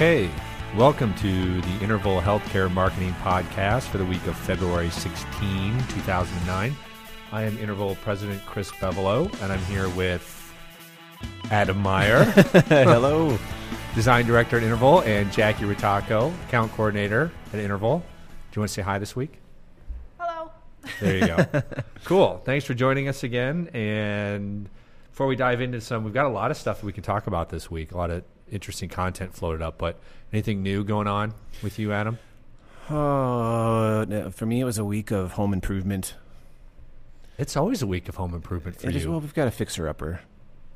Okay, welcome to the Interval Healthcare Marketing Podcast for the week of February 16, 2009. I am Interval President Chris Bevolo, and I'm here with Adam Meyer, Hello. Design Director at Interval, and Jackie Ritacco, Account Coordinator at Interval. Do you want to say hi this week? Hello. There you go. cool. Thanks for joining us again. And before we dive into some, we've got a lot of stuff that we can talk about this week. A lot of interesting content floated up. But anything new going on with you, Adam? Oh, no, for me, it was a week of home improvement. It's always a week of home improvement for It is- you. well, we've got a fixer upper.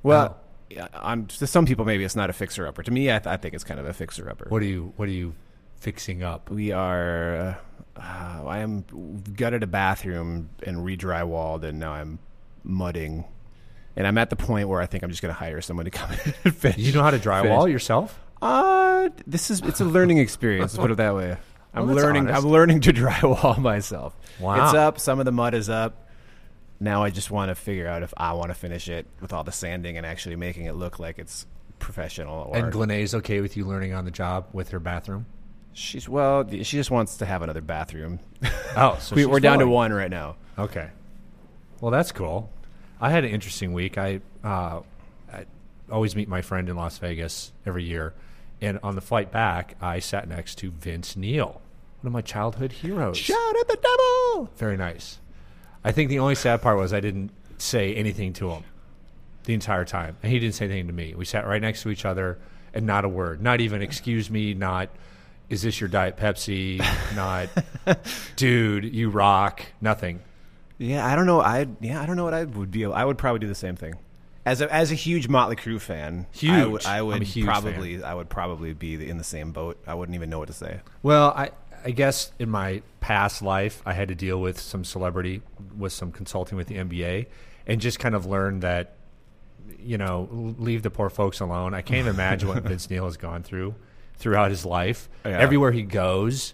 Well, yeah, I'm, to some people, maybe it's not a fixer upper. To me, I, th- I think it's kind of a fixer upper. What are you What are you fixing up? we are. Uh, uh, I am gutted a bathroom and re-drywalled, and now I'm mudding. And I'm at the point where I think I'm just going to hire someone to come in and finish. You know how to drywall Finish. yourself? Uh, this is it's a learning experience. let's put it that way. I'm Well, learning. honest. I'm learning to drywall myself. Wow. It's up. Some of the mud is up. Now I just want to figure out if I want to finish it with all the sanding and actually making it look like it's professional. And Glennae's okay with you learning on the job with her bathroom? she's well, she just wants to have another bathroom. Oh, so we, she's we're down to one right now. Okay. Well, that's cool. I had an interesting week. I, uh, I always meet my friend in Las Vegas every year. And on the flight back, I sat next to Vince Neil, one of my childhood heroes. Shout at the devil! Very nice. I think the only sad part was I didn't say anything to him the entire time. And he didn't say anything to me. We sat right next to each other and not a word. Not even excuse me, not is this your Diet Pepsi, not dude, you rock, nothing. Yeah, I don't know. I yeah, I don't know what I would be. I would probably do the same thing. As a as a huge Motley Crue fan, I Huge. would, I I'm would a huge probably I would probably be in the same boat. I wouldn't even know what to say. Well, I, I guess in my past life, I had to deal with some celebrity, with some consulting with the NBA, and just kind of learned that, you know, leave the poor folks alone. I can't imagine what Vince Neil has gone through throughout his life. Yeah. Everywhere he goes,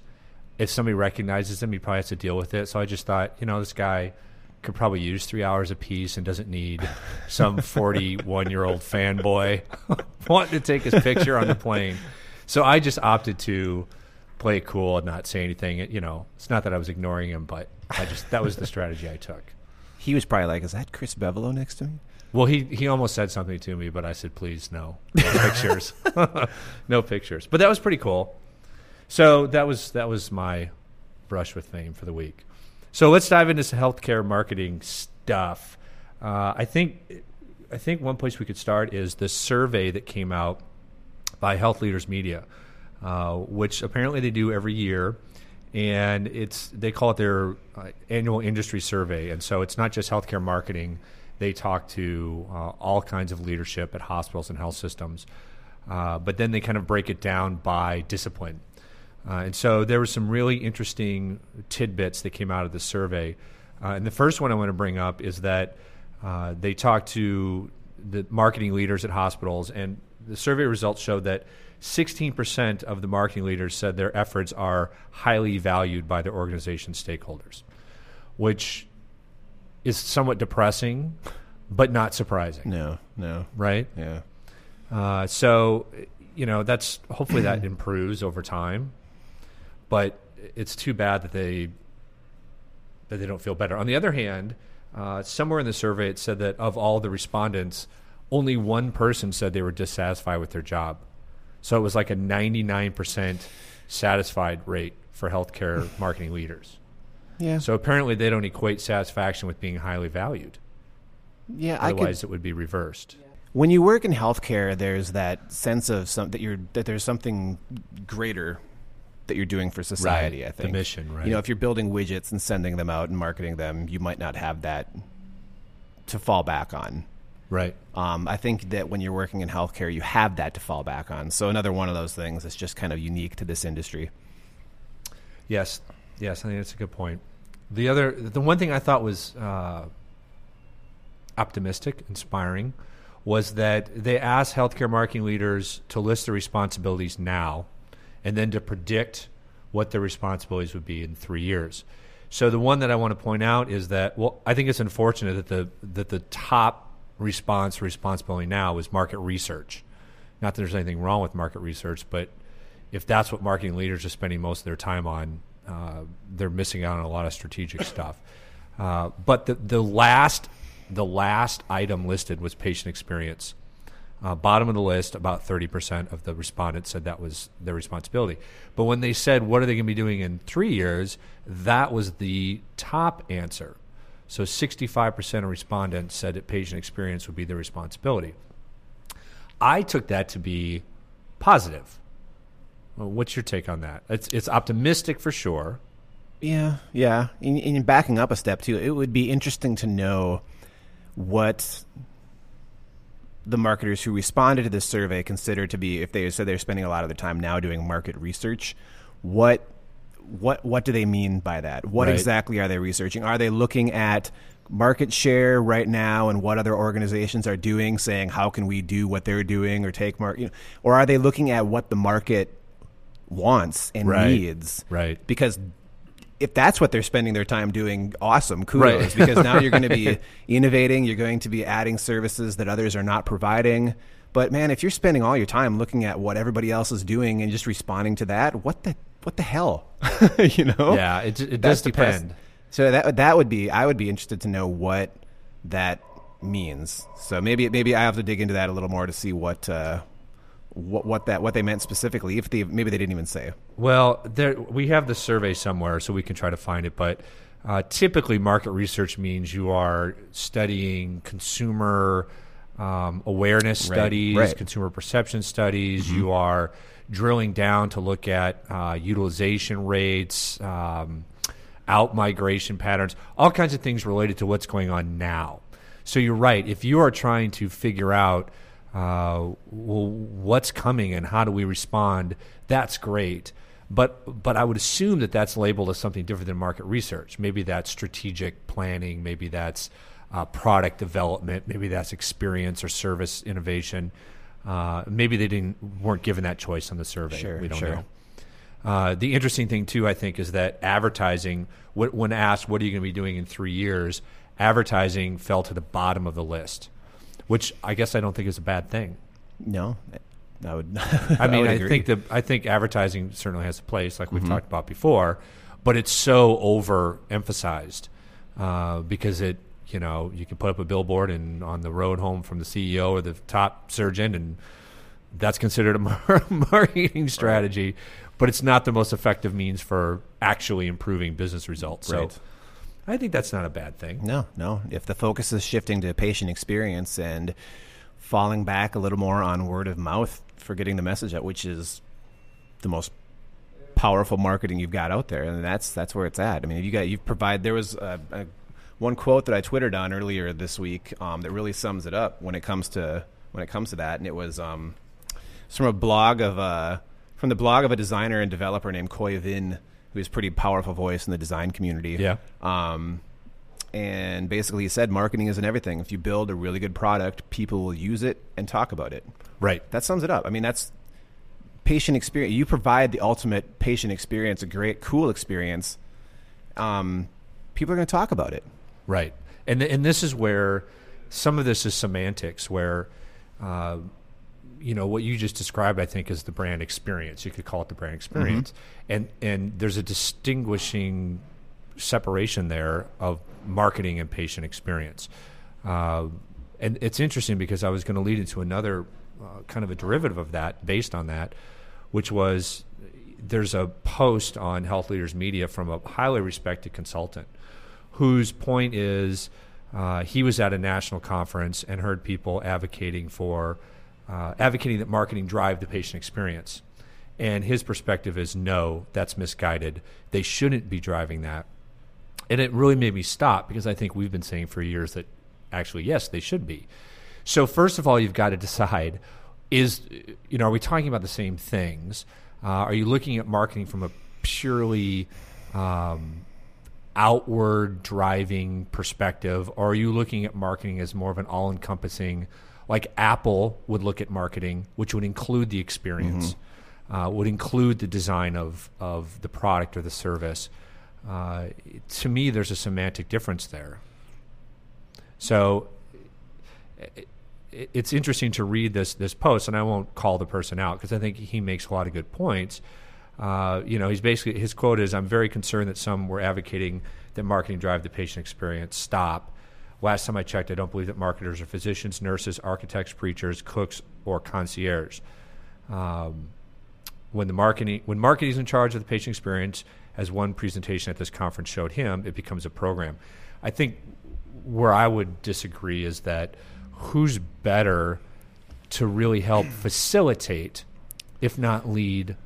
if somebody recognizes him, he probably has to deal with it. So I just thought, you know, this guy could probably use three hours apiece and doesn't need some 41 year old fanboy wanting to take his picture on the plane. So I just opted to play it cool and not say anything. It- You know, it's not that I was ignoring him, but I just that was the strategy I took. He was probably like, "Is that Chris Bevolo next to me?" Well, he he almost said something to me, but I said, "Please, no, no pictures, no pictures." But that was pretty cool. So that was that was my brush with fame for the week. So let's dive into some healthcare marketing stuff. Uh, I think I think one place we could start is the survey that came out by Health Leaders Media, uh, which apparently they do every year, and it's they call it their uh, annual industry survey. And so it's not just healthcare marketing; they talk to uh, all kinds of leadership at hospitals and health systems, uh, but then they kind of break it down by discipline. Uh, and so there were some really interesting tidbits that came out of the survey. Uh, and the first one I want to bring up is that uh, they talked to the marketing leaders at hospitals, and the survey results showed that 16% of the marketing leaders said their efforts are highly valued by their organization stakeholders, which is somewhat depressing, but not surprising, No, no, right? yeah. Uh, so, you know, that's hopefully that improves over time, but it's too bad that they that they don't feel better. On the other hand, uh, somewhere in the survey it said that of all the respondents, only one person said they were dissatisfied with their job. So it was like a ninety nine percent satisfied rate for healthcare marketing leaders. Yeah, So apparently they don't equate satisfaction with being highly valued. yeah. I could, Otherwise, it would be reversed. when you work in healthcare, there's that sense of some that you're that there's something greater that you're doing for society. Right. I The think mission, right. You know, if you're building widgets and sending them out and marketing them, you might not have that to fall back on. Right. Um, I think that when you're working in healthcare, you have that to fall back on. So another one of those things that's just kind of unique to this industry. Yes, yes, I think that's a good point. The other, the one thing I thought was uh, optimistic, inspiring, was that they asked healthcare marketing leaders to list their responsibilities now, and then to predict what their responsibilities would be in three years. So the one that I want to point out is that, well, I think it's unfortunate that the that the top response responsibility now is market research. Not that there's anything wrong with market research, but if that's what marketing leaders are spending most of their time on, uh, they're missing out on a lot of strategic stuff. Uh, but the the last the last item listed was patient experience. Uh, bottom of the list, about 30% of the respondents said that was their responsibility. But when they said, what are they going to be doing in three years, that was the top answer. So 65% of respondents said that patient experience would be their responsibility. I took that to be positive. Well, what's your take on that? It's, it's optimistic for sure. Yeah, yeah. In, in backing up a step too, it would be interesting to know what the marketers who responded to this survey consider to be if they said they're spending a lot of their time now doing market research what what what do they mean by that what Right. exactly are they researching are they looking at market share right now and what other organizations are doing saying how can we do what they're doing or take market you know, or are they looking at what the market wants and Right. needs Right. because if that's what they're spending their time doing, awesome, kudos. Right. because now you're going to be innovating, you're going to be adding services that others are not providing. But man, if you're spending all your time looking at what everybody else is doing and just responding to that, what the what the hell, you know? Yeah, it, it does depend. So that that would be I would be interested to know what that means. So maybe maybe I have to dig into that a little more to see what uh, what what that what they meant specifically. If they maybe they didn't even say. Well, there we have the survey somewhere, so we can try to find it. But uh, typically, market research means you are studying consumer um, awareness Right, studies, right. consumer perception studies. Mm-hmm. You are drilling down to look at uh, utilization rates, um, out migration patterns, all kinds of things related to what's going on now. So you're right. If you are trying to figure out well, what's coming and how do we respond, that's great. But but I would assume that that's labeled as something different than market research. Maybe that's strategic planning. Maybe that's uh, product development. Maybe that's experience or service innovation. Uh, maybe they didn't weren't given that choice on the survey. Sure, we don't sure. know. Uh, the interesting thing too, I think, is that advertising. When asked, "What are you going to be doing in three years?" advertising fell to the bottom of the list, which I guess I don't think is a bad thing. No, I would. I mean, would I, think that I think advertising certainly has a place, like Mm-hmm. we've talked about before, but it's so overemphasized uh, because it, you know, you can put up a billboard and on the road home from the CEO or the top surgeon, and that's considered a marketing strategy, but it's not the most effective means for actually improving business results. So, Right. I think that's not a bad thing. No, no. If the focus is shifting to patient experience and falling back a little more on word of mouth for getting the message out, which is the most powerful marketing you've got out there, and that's that's where it's at. I mean, you got you provide. There was a, a, one quote that I twittered on earlier this week um, that really sums it up when it comes to when it comes to that, and it was um, from a blog of uh, from the blog of a designer and developer named Khoi Vinh, who's a pretty powerful voice in the design community. Yeah. Um, and basically, he said marketing isn't everything. If you build a really good product, people will use it and talk about it. Right. That sums it up. I mean, that's patient experience. You provide the ultimate patient experience, a great, cool experience. Um, people are going to talk about it. Right, and and this is where some of this is semantics, where uh, you know what you just described. I think is the brand experience. You could call it the brand experience, and and there's a distinguishing separation there of marketing and patient experience. Uh, and it's interesting because I was going to lead into another uh, kind of a derivative of that, based on that, which was there's a post on Health Leaders Media from a highly respected consultant whose point is uh, he was at a national conference and heard people advocating for uh, advocating that marketing drive the patient experience. And his perspective is no, that's misguided. They shouldn't be driving that. And it really made me stop because I think we've been saying for years that actually, yes, they should be. So, first of all, you've got to decide is, you know, are we talking about the same things? Uh, are you looking at marketing from a purely um, outward driving perspective, or are you looking at marketing as more of an all encompassing, like Apple would look at marketing, which would include the experience, uh, would include the design of, of the product or the service? Uh, to me, there's a semantic difference there. So, it- it's interesting to read this this post, and I won't call the person out because I think he makes a lot of good points. Uh, you know, he's basically his quote is, "I'm very concerned that some were advocating that marketing drive the patient experience. Stop. Last time I checked, I don't believe that marketers are physicians, nurses, architects, preachers, cooks, or concierge. Um, when the marketing when marketing is in charge of the patient experience, as one presentation at this conference showed him, it becomes a program. I think where I would disagree is that who's better to really help facilitate, if not lead,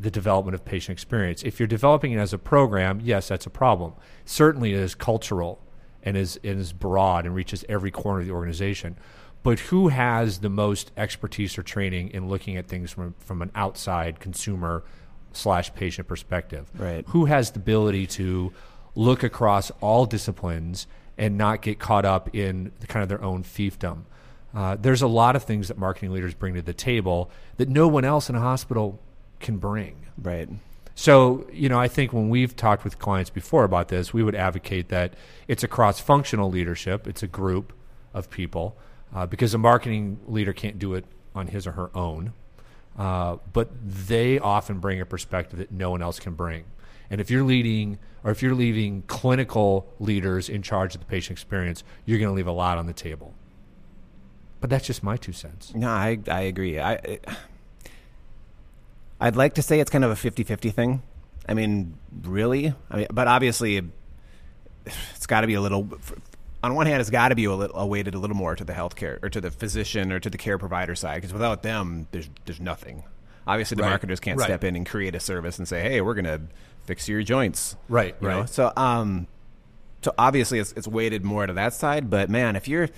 the development of patient experience. If you're developing it as a program, yes, that's a problem. Certainly, it is cultural and is and is broad and reaches every corner of the organization. But who has the most expertise or training in looking at things from from an outside consumer slash patient perspective? Right. Who has the ability to look across all disciplines and not get caught up in kind of their own fiefdom? Uh, there's a lot of things that marketing leaders bring to the table that no one else in a hospital can bring. Right. So, you know, I think when we've talked with clients before about this, we would advocate that it's a cross functional leadership, it's a group of people, uh, because a marketing leader can't do it on his or her own. Uh, but they often bring a perspective that no one else can bring. And if you're leading or if you're leaving clinical leaders in charge of the patient experience, you're going to leave a lot on the table. But that's just my two cents. No, I I agree. I I'd like to say it's kind of a 50-50 thing. I mean, really? I mean, but obviously it's got to be a little on one hand it's got to be a little weighted a little more to the healthcare or to the physician or to the care provider side because without them there's there's nothing. Obviously the Right. marketers can't Right. step in and create a service and say, "Hey, we're going to fix your joints." Right, you know? right. So um so obviously it's it's weighted more to that side, but man, if you're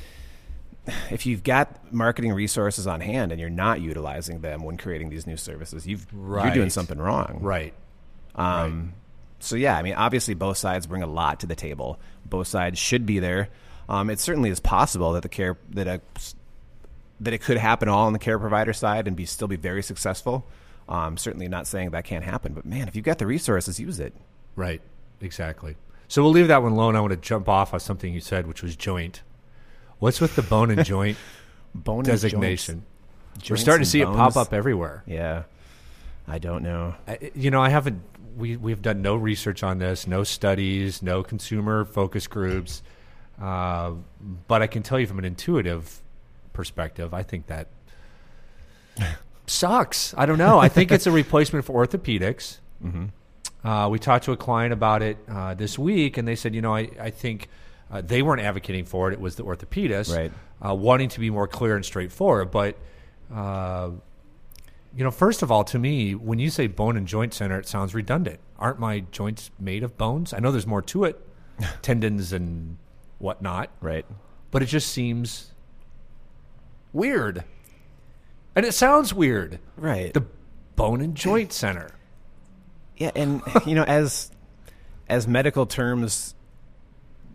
if you've got marketing resources on hand and you're not utilizing them when creating these new services, you've you're doing something wrong. Right. Um, So yeah, I mean, obviously both sides bring a lot to the table. Both sides should be there. Um, it certainly is possible that the care that a that it could happen all on the care provider side and be still be very successful. Um, certainly not saying that can't happen, but man, if you've got the resources, use it. Right. Exactly. So we'll leave that one alone. I want to jump off on something you said, which was joint. What's with the bone and joint Bone designation? joints. We're starting to see it pop up everywhere. Yeah, I don't know. I, you know, I haven't. We we've done no research on this, no studies, no consumer focus groups. Uh, but I can tell you from an intuitive perspective, I think that sucks. I don't know. I think it's a replacement for orthopedics. Uh, we talked to a client about it uh, this week, and they said, you know, I, I think uh, they weren't advocating for it. It was the orthopedist Right. uh, wanting to be more clear and straightforward. But, uh, you know, first of all, to me, when you say bone and joint center, it sounds redundant. Aren't my joints made of bones? I know there's more to it, tendons and whatnot, Right. but it just seems weird. And it sounds weird. Right. The bone and joint center. Yeah, and you know, as as medical terms,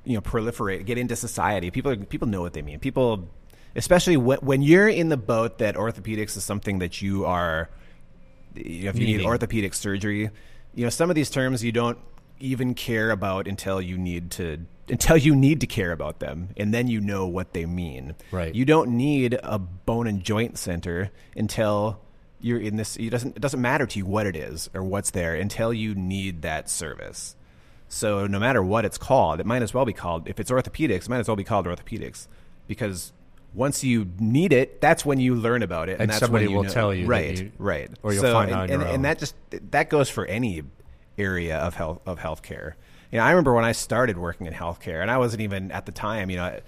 you know, proliferate, get into society, people people know what they mean. People, especially when, when you're in the boat that orthopedics is something that you are, you know, if you need orthopedic surgery, you know, some of these terms you don't even care about until you need to until you need to care about them and then you know what they mean Right. you don't need a bone and joint center until you're in this it doesn't it doesn't matter to you what it is or what's there until you need that service so no matter what it's called it might as well be called if it's orthopedics it might as well be called orthopedics because once you need it that's when you learn about it and, And that's somebody when you will know- tell you right you- right or you'll So- find and, out on and, and that just that goes for any area of health of healthcare. You know, I remember when I started working in healthcare, and I wasn't even at the time, you know,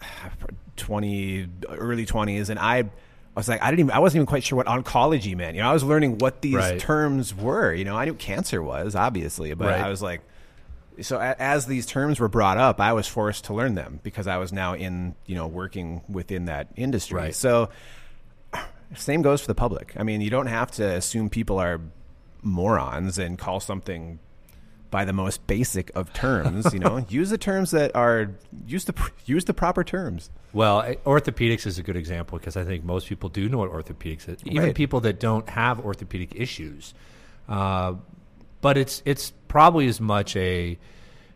twenty early twenties, and I. I was like, I didn't even, I wasn't even quite sure what oncology meant. You know, I was learning what these Right. terms were. You know, I knew cancer was obviously, but Right. I was like, so a, as these terms were brought up, I was forced to learn them because I was now in, you know, working within that industry. Right. So same goes for the public. I mean, you don't have to assume people are morons and call something by the most basic of terms. You know, use the terms that are use the use the proper terms. Well, orthopedics is a good example because I think most people do know what orthopedics is, even Right. people that don't have orthopedic issues. Uh, but it's it's probably as much a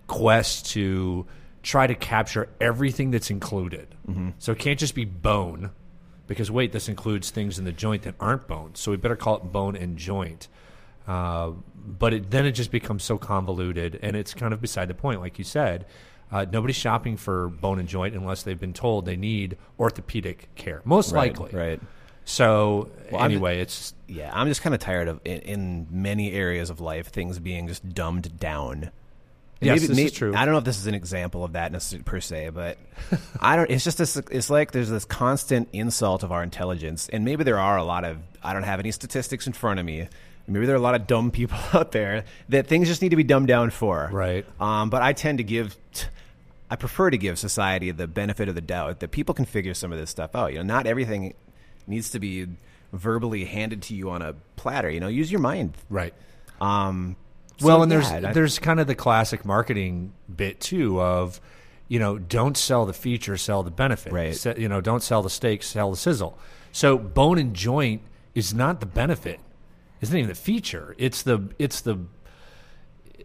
quest to try to capture everything that's included. Mm-hmm. So it can't just be bone, because wait, this includes things in the joint that aren't bone. So we better call it bone and joint. Uh, but it, then it just becomes so convoluted, and it's kind of beside the point, like you said. Uh, nobody's shopping for bone and joint unless they've been told they need orthopedic care, most Right, likely. right. So Well, anyway, it's Yeah, I'm just kind of tired of in, in many areas of life things being just dumbed down. Yes, this is true. I don't know if this is an example of that per se, but I don't. It's just this. It's like there's this constant insult of our intelligence, and maybe there are a lot of. I don't have any statistics in front of me. Maybe there are a lot of dumb people out there that things just need to be dumbed down for. Right. Um, but I tend to give. T- I prefer to give society the benefit of the doubt that people can figure some of this stuff out. You know, not everything needs to be verbally handed to you on a platter. You know, use your mind. right. Um, Well, so, and there's I- there's kind of the classic marketing bit too of, you know, don't sell the feature, sell the benefit. Right. Se- you know, don't sell the steak, sell the sizzle. So bone and joint is not the benefit. It's not even the feature. It's the it's the.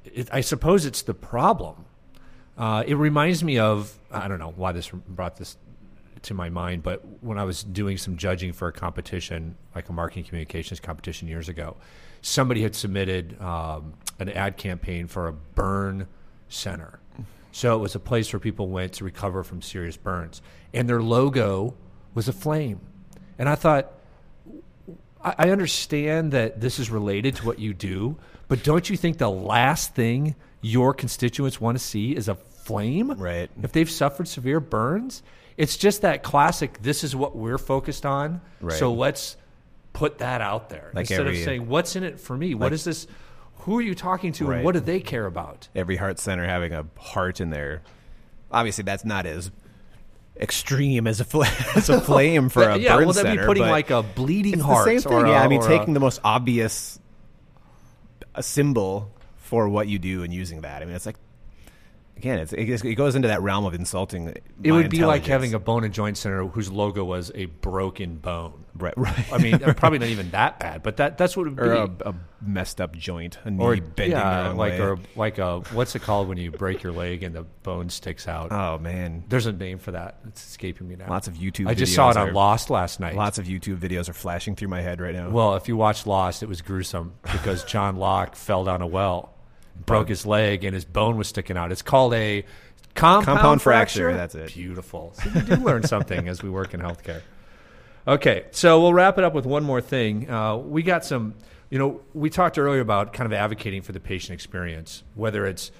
It, I suppose it's the problem. Uh, it reminds me of I don't know why this brought this to my mind, but when I was doing some judging for a competition, like a marketing communications competition years ago, somebody had submitted um, an ad campaign for a burn center. So it was a place where people went to recover from serious burns, and their logo was a flame. And I thought, I I understand that this is related to what you do, but don't you think the last thing your constituents want to see is a flame? Right. If they've suffered severe burns, it's just that classic. This is what we're focused on. Right. So let's put that out there Like instead every- of saying, "What's in it for me? what is this? Who are you talking to? Right. And what do they care about?" every heart center having a heart in there. Obviously, that's not as extreme as a fl- as a flame for a yeah, burn well, that'd center. be putting like a bleeding it's heart. the same thing. Yeah, I I mean, taking the most obvious a symbol for what you do and using that. I mean, it's like again, it goes- it goes into that realm of insulting. It would be like having a bone and joint center whose logo was a broken bone. right, right. I mean, probably not even that bad, but that that's what it would or be. a, a messed up joint, a knee or bending yeah, like way. or like a what's it called when you break your leg and the bone sticks out? oh man, There's a name for that. It's escaping me now. lots of YouTube. I just saw it on are- Lost last night. Lots of YouTube videos are flashing through my head right now. Well, if you watch Lost, it was gruesome because John Locke fell down a well, broke his leg, and his bone was sticking out. It's called a compound, Compound fracture, that's it. Beautiful. So you do learn something as we work in healthcare. Okay, so we'll wrap it up with one more thing. Uh, we got some, you know, we talked earlier about kind of advocating for the patient experience, whether it's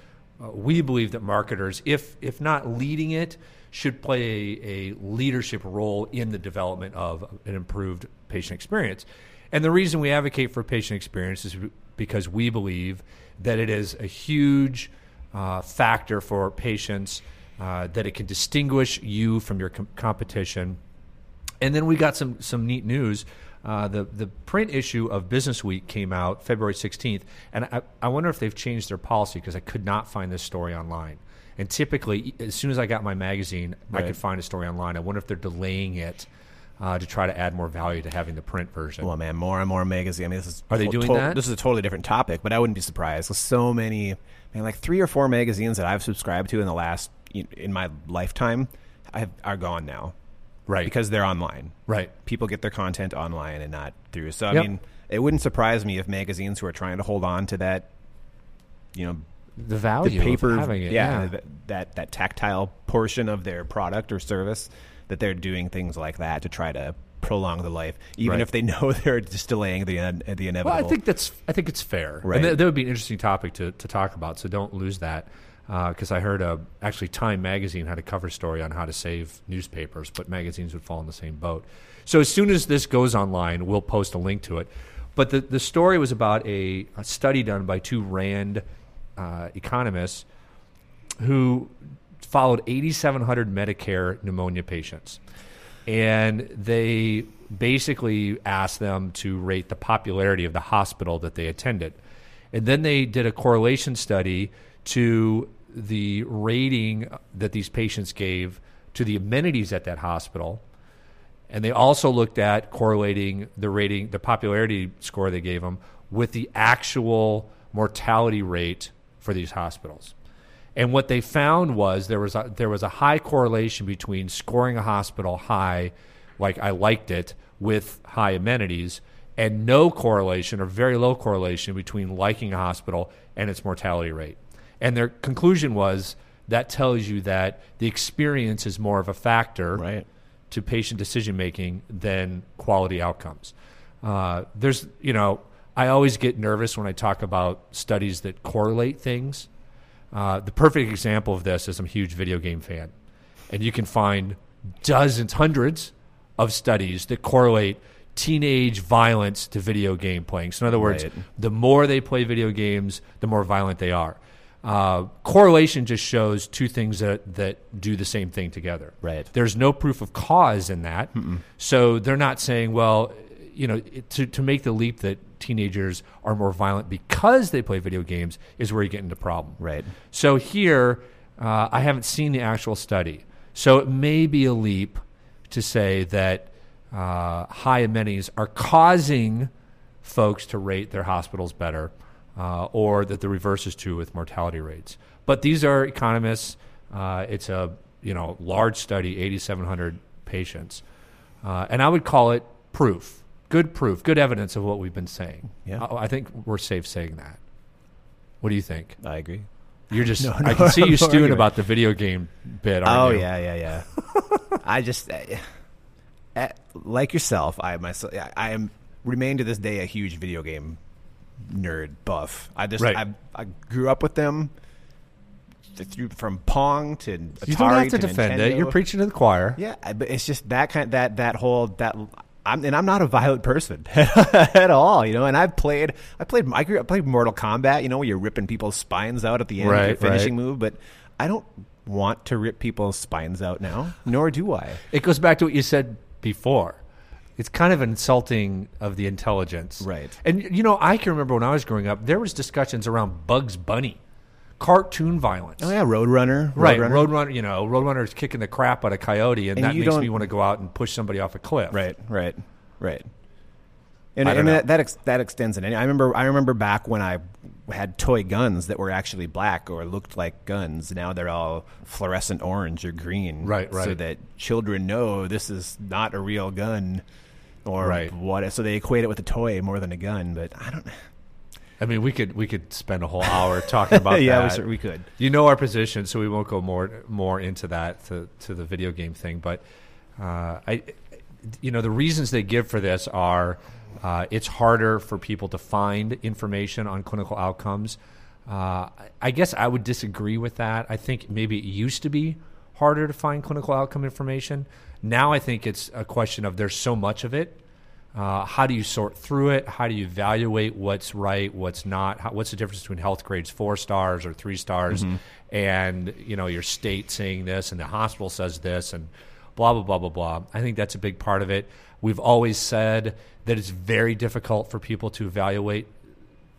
uh, we believe that marketers, if if not leading it, should play a, a leadership role in the development of an improved patient experience. And the reason we advocate for patient experience is because we believe that it is a huge uh, factor for patients, uh, that it can distinguish you from your com- competition. And then we got some some neat news. Uh, the the print issue of Business Week came out February 16th, and I, I wonder if they've changed their policy because I could not find this story online. And typically, as soon as I got my magazine, I could find a story online. I wonder if they're delaying it uh, to try to add more value to having the print version. Well, man, more and more magazine. I mean, this is Are they doing to- that? This is a totally different topic, but I wouldn't be surprised. With so many, man, like three or four magazines that I've subscribed to in the last in my lifetime, I have, are gone now right? because they're online. right. People get their content online and not through. So I Yep. mean, it wouldn't surprise me if magazines who are trying to hold on to that, you know, The value the paper, of having it. yeah, yeah. That, that that tactile portion of their product or service, that they're doing things like that to try to prolong the life, even Right. if they know they're just delaying the the inevitable. Well, I think that's I think it's fair, Right. and that, that would be an interesting topic to, to talk about. So don't lose that because I heard uh, actually Time Magazine had a cover story on how to save newspapers, but magazines would fall in the same boat. So as soon as this goes online, we'll post a link to it. But the the story was about a, a study done by two Rand uh, economists who followed 8,700 Medicare pneumonia patients. And they basically asked them to rate the popularity of the hospital that they attended. And then they did a correlation study to the rating that these patients gave to the amenities at that hospital. And they also looked at correlating the rating, the popularity score they gave them, with the actual mortality rate for these hospitals. And what they found was there was a, there was a high correlation between scoring a hospital high, like I liked it, with high amenities, and no correlation or very low correlation between liking a hospital and its mortality rate. And their conclusion was that tells you that the experience is more of a factor Right. to patient decision making than quality outcomes. Uh, there's, you know, I always get nervous when I talk about studies that correlate things. Uh, the perfect example of this is I'm a huge video game fan, and you can find dozens, hundreds of studies that correlate teenage violence to video game playing. So, in other words, Right. the more they play video games, the more violent they are. Uh, correlation just shows two things that, that do the same thing together. Right. There's no proof of cause in that. So they're not saying, well, you know, to, to make the leap that teenagers are more violent because they play video games is where you get into problem. Right. So here, uh, I haven't seen the actual study. So it may be a leap to say that uh, high amenities are causing folks to rate their hospitals better, uh, or that the reverse is true with mortality rates. But these are economists. Uh, it's a you know large study, 8,700 patients, uh, and I would call it proof, good proof, good evidence of what we've been saying. Yeah. I, I think we're safe saying that. What do you think? I agree. You're just. No, I can see you no stewing argument. about the video game bit. Oh Aren't you? yeah, yeah, yeah. I just, uh, like yourself, I myself, I, I am remain to this day a huge video game nerd buff. I just, Right. I, I grew up with them. Through from Pong to Atari You don't have to to defend it. Nintendo. You're preaching to the choir. Yeah, but it's just that kind of, that that whole that I'm and I'm not a violent person at all, you know. And I've played I played I grew played Mortal Kombat, you know, where you're ripping people's spines out at the end of your finishing right. move, but I don't want to rip people's spines out now, nor do I. It goes back to what you said before. It's kind of insulting of the intelligence, Right. And you know, I can remember when I was growing up, there was discussions around Bugs Bunny, cartoon violence. Oh yeah, Roadrunner, Right, Roadrunner. Roadrunner. You know, Roadrunner is kicking the crap out of Coyote, and, And that makes me want to go out and push somebody off a cliff. Right, right, right. And, and that that, ex, that extends in. any- I remember I remember back when I had toy guns that were actually black or looked like guns. Now they're all fluorescent orange or green. Right, Right. So that children know this is not a real gun, or Right. what. So they equate it with a toy more than a gun. But I don't. I mean, we could we could spend a whole hour talking about yeah, we, that. cer- we could. you know our position, so we won't go more more into that to, to the video game thing. But uh, I, you know, the reasons they give for this are uh, it's harder for people to find information on clinical outcomes. Uh, I guess I would disagree with that. I think maybe it used to be harder to find clinical outcome information. Now I think it's a question of there's so much of it. Uh, how do you sort through it? How do you evaluate what's right, what's not? How, what's the difference between HealthGrades four stars or three stars, and you know your state saying this and the hospital says this and blah blah blah blah blah. I think that's a big part of it. We've always said that it's very difficult for people to evaluate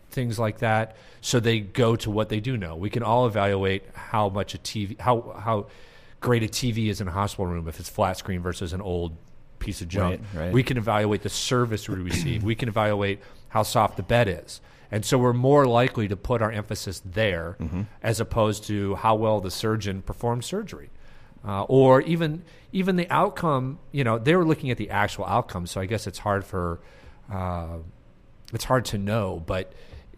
things like that. So they go to what they do know. We can all evaluate how much a TV, how how great a TV is in a hospital room if it's flat screen versus an old piece of junk. Right, right. We can evaluate the service we receive. we can evaluate how soft the bed is. And so we're more likely to put our emphasis there Mm-hmm. as opposed to how well the surgeon performed surgery. Uh, or even even the outcome, you know, they were looking at the actual outcome, so I guess it's hard for uh, it's hard to know, but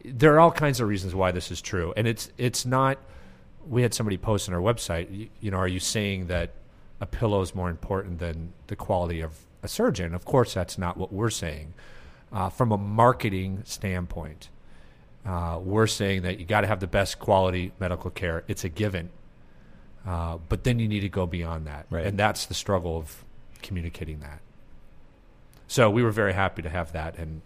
there are all kinds of reasons why this is true, and it's it's not. We had somebody post on our website. You, you know, are you saying that a pillow is more important than the quality of a surgeon? Of course, that's not what we're saying. Uh, from a marketing standpoint, uh, we're saying that you got to have the best quality medical care. It's a given, uh, but then you need to go beyond that, Right. and that's the struggle of communicating that. So we were very happy to have that and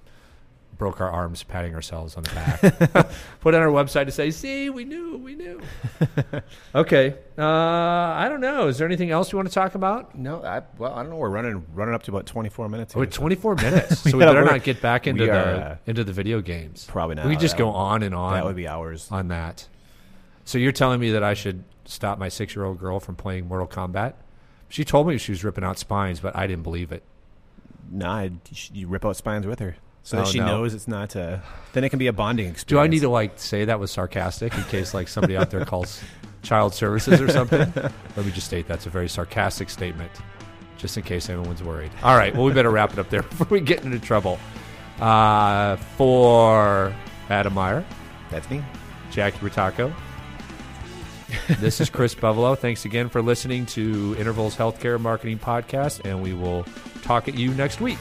broke our arms patting ourselves on the back. Put on our website to say, see, we knew, we knew. okay. Uh, I don't know. Is there anything else you want to talk about? No, I, well, I don't know. We're running running up to about 24 minutes. We're here, at so- 24 minutes, so we Yeah, better we're- not get back into we the uh, into the video games. Probably not. We could just go would- on and on That would be hours. on that. So you're telling me that I should stop my six year old girl from playing Mortal Kombat? She told me she was ripping out spines, but I didn't believe it. Nah, you you rip out spines with her, so Oh, that she no. knows it's not. Uh, then it can be a bonding experience. Do I need to like say that was sarcastic in case like somebody out there calls child services or something. Let me just state that's a very sarcastic statement, just in case anyone's worried. All right, well, we better wrap it up there before we get into trouble. Uh, for Adam Meyer, That's me. Jackie Ritaco. this is Chris Bevolo. Thanks again for listening to Intervals Healthcare Marketing Podcast, and we will talk at you next week.